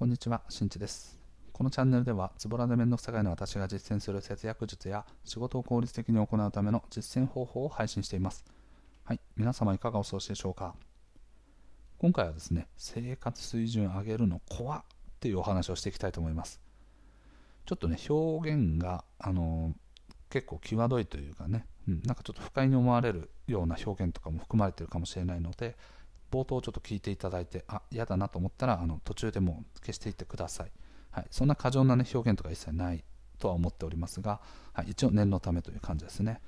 こんにちは、しんちです。このチャンネルでは、ズボラでめんどくさがいの私が実践する節約術や仕事を効率的に行うための実践方法を配信しています。はい、皆様いかがお過ごしでしょうか今回はですね、生活水準上げるの怖っっていうお話をしていきたいと思います。ちょっとね、表現が、あの結構際どいというかね、うん、なんかちょっと不快に思われるような表現とかも含まれているかもしれないので、冒頭ちょっと聞いていただいて、あ、嫌だなと思ったら、あの途中でもう消していってください。はい、そんな過剰な、ね、表現とか一切ないとは思っておりますが、はい、一応念のためという感じですね。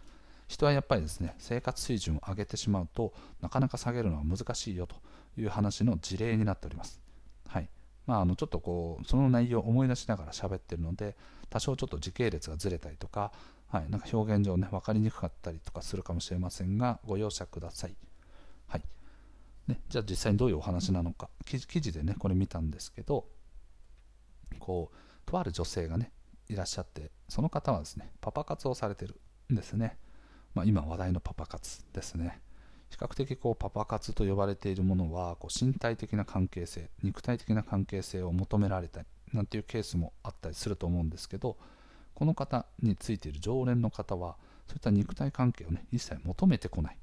人はやっぱりですね、生活水準を上げてしまうとなかなか下げるのは難しいよという話の事例になっております。はい。まあ、あのちょっとこう、その内容を思い出しながら喋っているので、多少ちょっと時系列がずれたりとか、はい、なんか表現上ね、分かりにくかったりとかするかもしれませんが、ご容赦ください。はい。ね、じゃあ実際にどういうお話なのか。記事でねこれ見たんですけどこうとある女性がねいらっしゃってその方はですねパパ活をされてるんですね、まあ、今話題のパパ活ですね。比較的こうパパ活と呼ばれているものはこう身体的な関係性肉体的な関係性を求められたりなんていうケースもあったりすると思うんですけどこの方についている常連の方はそういった肉体関係をね一切求めてこない。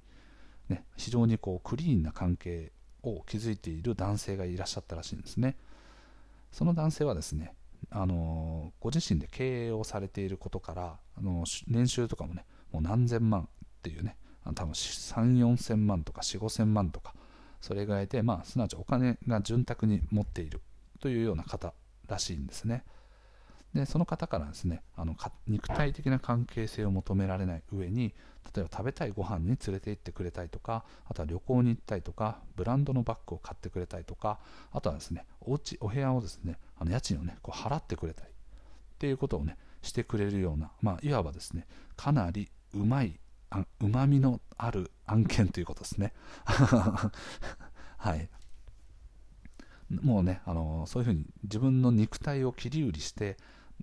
ね、非常にこうクリーンな関係を築いている男性がいらっしゃったらしいんですね。その男性はですね、あのご自身で経営をされていることから、あの年収とかもね、もう何千万っていうね、あの多分3、4千万とか4、5千万とか、それぐらいで、まあ、すなわちお金が潤沢に持っているというような方らしいんですね。でその方からですねあの肉体的な関係性を求められない上に例えば食べたいご飯に連れて行ってくれたりとかあとは旅行に行ったりとかブランドのバッグを買ってくれたりとかあとはですねお家お部屋をですねあの家賃をねこう払ってくれたりっていうことをねしてくれるような、まあ、いわばですねかなりうまいうまみのある案件ということですね。はい。もうねあのそういうふうに自分の肉体を切り売りして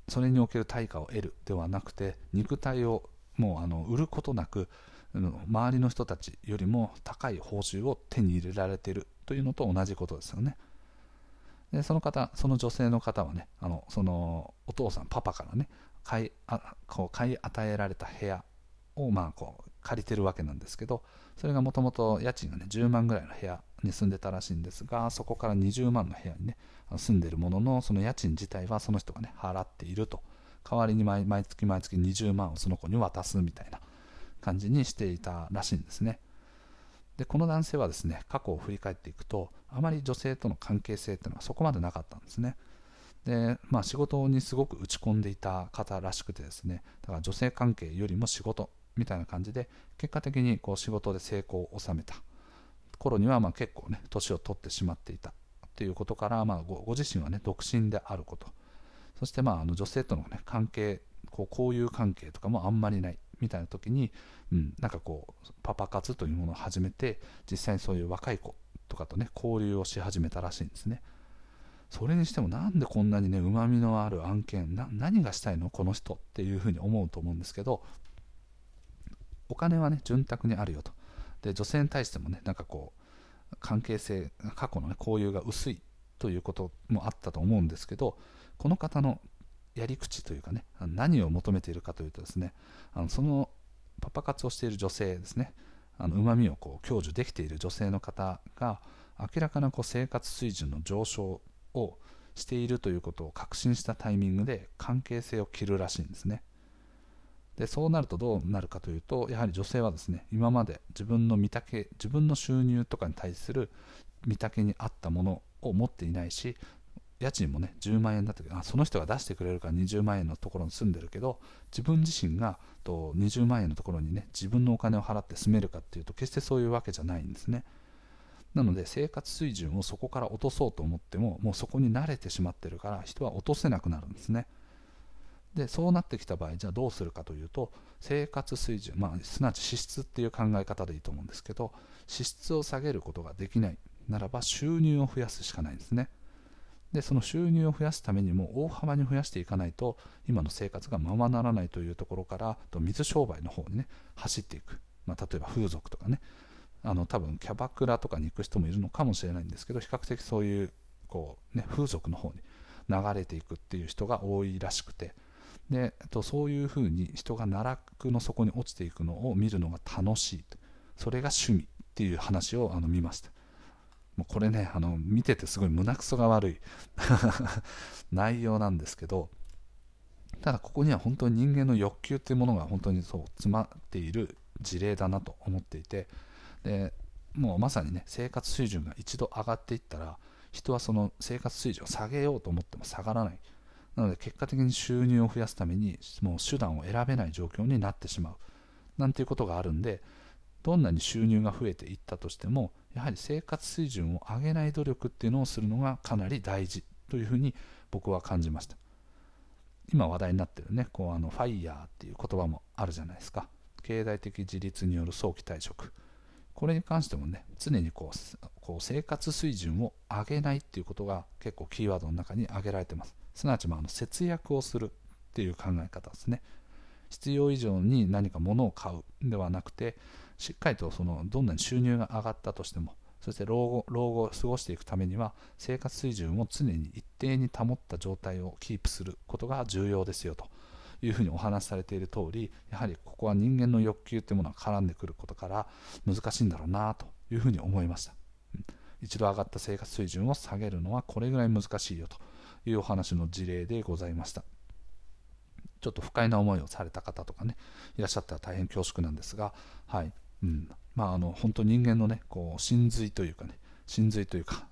それにおける対価を得るではなくて肉体をもうあの売ることなく周りの人たちよりも高い報酬を手に入れられているというのと同じことですよね。でその方その女性の方はねあのそのお父さんパパからね買いあこう買い与えられた部屋をまあこう借りてるわけなんですけどそれがもともと家賃がね10万ぐらいの部屋に住んでたらしいんですがそこから20万の部屋にね住んでるもののその家賃自体はその人がね払っていると。代わりに毎月毎月20万をその子に渡すみたいな感じにしていたらしいんですね。でこの男性はですね過去を振り返っていくとあまり女性との関係性っていうのはそこまでなかったんですね。で、まあ、仕事にすごく打ち込んでいた方らしくてですねだから女性関係よりも仕事みたいな感じで結果的にこう仕事で成功を収めた。頃にはまあ結構ね年を取ってしまっていた。ということから、まあ、ご自身はね独身であること。そしてまああの女性との、ね、関係こう交友関係とかもあんまりない。みたいな時に、うん、なんかこうパパ活というものを始めて実際にそういう若い子とかとね交流をし始めたらしいんですね。それにしてもなんでこんなにねうまみのある案件何がしたいの？この人っていうふうに思うと思うんですけどお金はね潤沢にあるよと。で女性に対してもねなんかこう関係性過去の、ね、交友が薄いということもあったと思うんですけどこの方のやり口というかね何を求めているかというとですねあのそのパパ活をしている女性ですねうまみをこう享受できている女性の方が明らかなこう生活水準の上昇をしているということを確信したタイミングで関係性を切るらしいんですね。でそうなるとどうなるかというとやはり女性はですね今まで自分の見丈自分の収入とかに対する見丈に合ったものを持っていないし家賃もね10万円だったけどあその人が出してくれるから20万円のところに住んでるけど自分自身がと20万円のところにね自分のお金を払って住めるかっていうと決してそういうわけじゃないんですね。なので生活水準をそこから落とそうと思ってももうそこに慣れてしまってるから人は落とせなくなるんですね。でそうなってきた場合じゃあどうするかというと生活水準、まあ、すなわち支出っていう考え方でいいと思うんですけど支出を下げることができないならば収入を増やすしかないんですね。でその収入を増やすためにも大幅に増やしていかないと今の生活がままならないというところから水商売の方にね走っていく、まあ、例えば風俗とかね。あの多分キャバクラとかに行く人もいるのかもしれないんですけど比較的そういうこう、ね、風俗の方に流れていくっていう人が多いらしくて。でとそういうふうに人が奈落の底に落ちていくのを見るのが楽しいそれが趣味っていう話をあの見ました。もうこれねあの見ててすごい胸くそが悪い。内容なんですけどただここには本当に人間の欲求っていうものが本当にそう詰まっている事例だなと思っていてでもうまさにね生活水準が一度上がっていったら人はその生活水準を下げようと思っても下がらない。なので結果的に収入を増やすためにもう手段を選べない状況になってしまう。なんていうことがあるんでどんなに収入が増えていったとしてもやはり生活水準を上げない努力っていうのをするのがかなり大事というふうに僕は感じました。今話題になってるねこうあのファイヤーっていう言葉もあるじゃないですか。経済的自立による早期退職。これに関してもね常にこうこう生活水準を上げないっていうことが結構キーワードの中に挙げられてます。すなわちまあの節約をするっていう考え方ですね。必要以上に何か物を買うではなくてしっかりとそのどんなに収入が上がったとしてもそして老後老後を過ごしていくためには生活水準を常に一定に保った状態をキープすることが重要ですよと。いうふうにお話しされている通りやはりここは人間の欲求というものが絡んでくることから難しいんだろうなというふうに思いました、一度上がった生活水準を下げるのはこれぐらい難しいよと。いうお話の事例でございました。ちょっと不快な思いをされた方とかねいらっしゃったら大変恐縮なんですがはい。うん。まあ、あの本当人間のねこう真髄というかね真髄というか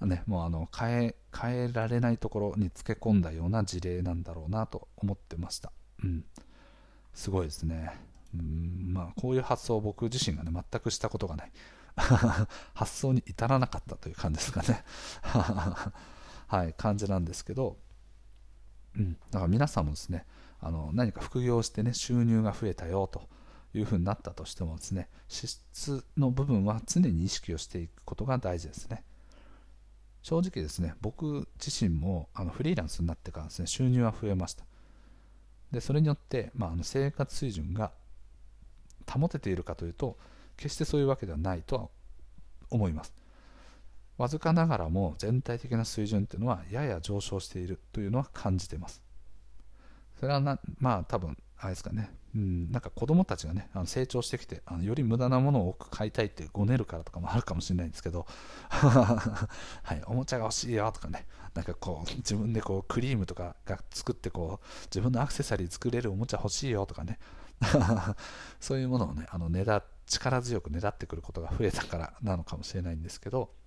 ね、もうあの変え変えられないところにつけ込んだような事例なんだろうなと思ってました、うん、すごいですね、うん。まあ、こういう発想を僕自身がね全くしたことがない。発想に至らなかったという感じですかね。はい感じなんですけど、うん、だから皆さんもですねあの何か副業してね収入が増えたよというふうになったとしてもですね支出の部分は常に意識をしていくことが大事ですね。正直ですね僕自身もあのフリーランスになってからですね収入は増えました。でそれによって、まあ、あの生活水準が保てているかというと決してそういうわけではないとは思いますわずかながらも全体的な水準というのはやや上昇しているというのは感じてます。それはなまあ多分あれですかね。うん、なんか子供たちがねあの成長してきてあのより無駄なものを多く買いたいってごねるからとかもあるかもしれないんですけど、はい、おもちゃが欲しいよとかね。なんかこう自分でこうクリームとかが作ってこう自分のアクセサリー作れるおもちゃ欲しいよとかね。そういうものをねあのねだ力強くねだってくることが増えたからなのかもしれないんですけど。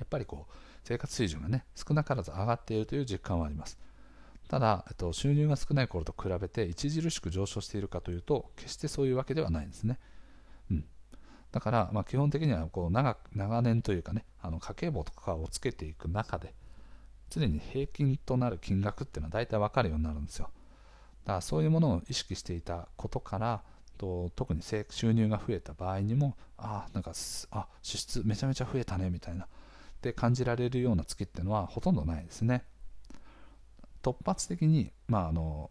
やっぱりこう生活水準がね少なからず上がっているという実感はあります。ただ、えっと、収入が少ない頃と比べて著しく上昇しているかというと決してそういうわけではないんですね、うん、だから、まあ、基本的にはこう長長年というかねあの家計簿とかをつけていく中で常に平均となる金額っていうのは大体分かるようになるんですよ。だからそういうものを意識していたことからと特に収入が増えた場合にもあなんかあ支出めちゃめちゃ増えたねみたいな。って感じられるような月っていうのはほとんどないですね。突発的に、まあ、あの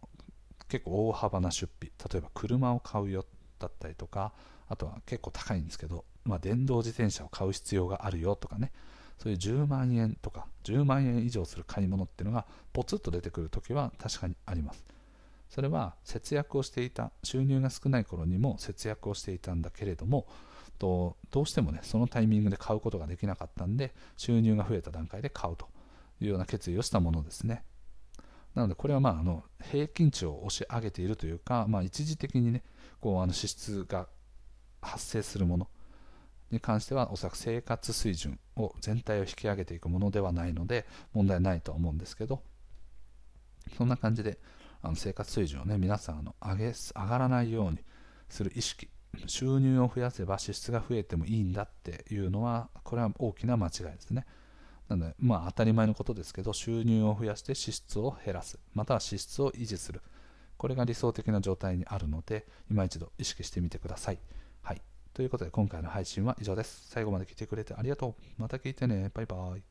結構大幅な出費。例えば車を買うよだったりとかあとは結構高いんですけど、まあ、電動自転車を買う必要があるよとかね。そういう10万円とか10万円以上する買い物っていうのがポツッと出てくるときは確かにあります。それは節約をしていた収入が少ない頃にも節約をしていたんだけれどもとどうしてもねそのタイミングで買うことができなかったんで収入が増えた段階で買うというような決意をしたものですね。なのでこれはまああの平均値を押し上げているというか、まあ、一時的にねこうあの支出が発生するものに関してはおそらく生活水準を全体を引き上げていくものではないので問題ないと思うんですけどそんな感じであの生活水準をね皆さんあの上げ上がらないようにする意識収入を増やせば支出が増えてもいいんだっていうのはこれは大きな間違いですね。なので、まあ、当たり前のことですけど、収入を増やして支出を減らす、または支出を維持する。これが理想的な状態にあるので、今一度意識してみてください。はい。ということで、今回の配信は以上です。最後まで聞いてくれてありがとう。また聞いてね。バイバイ。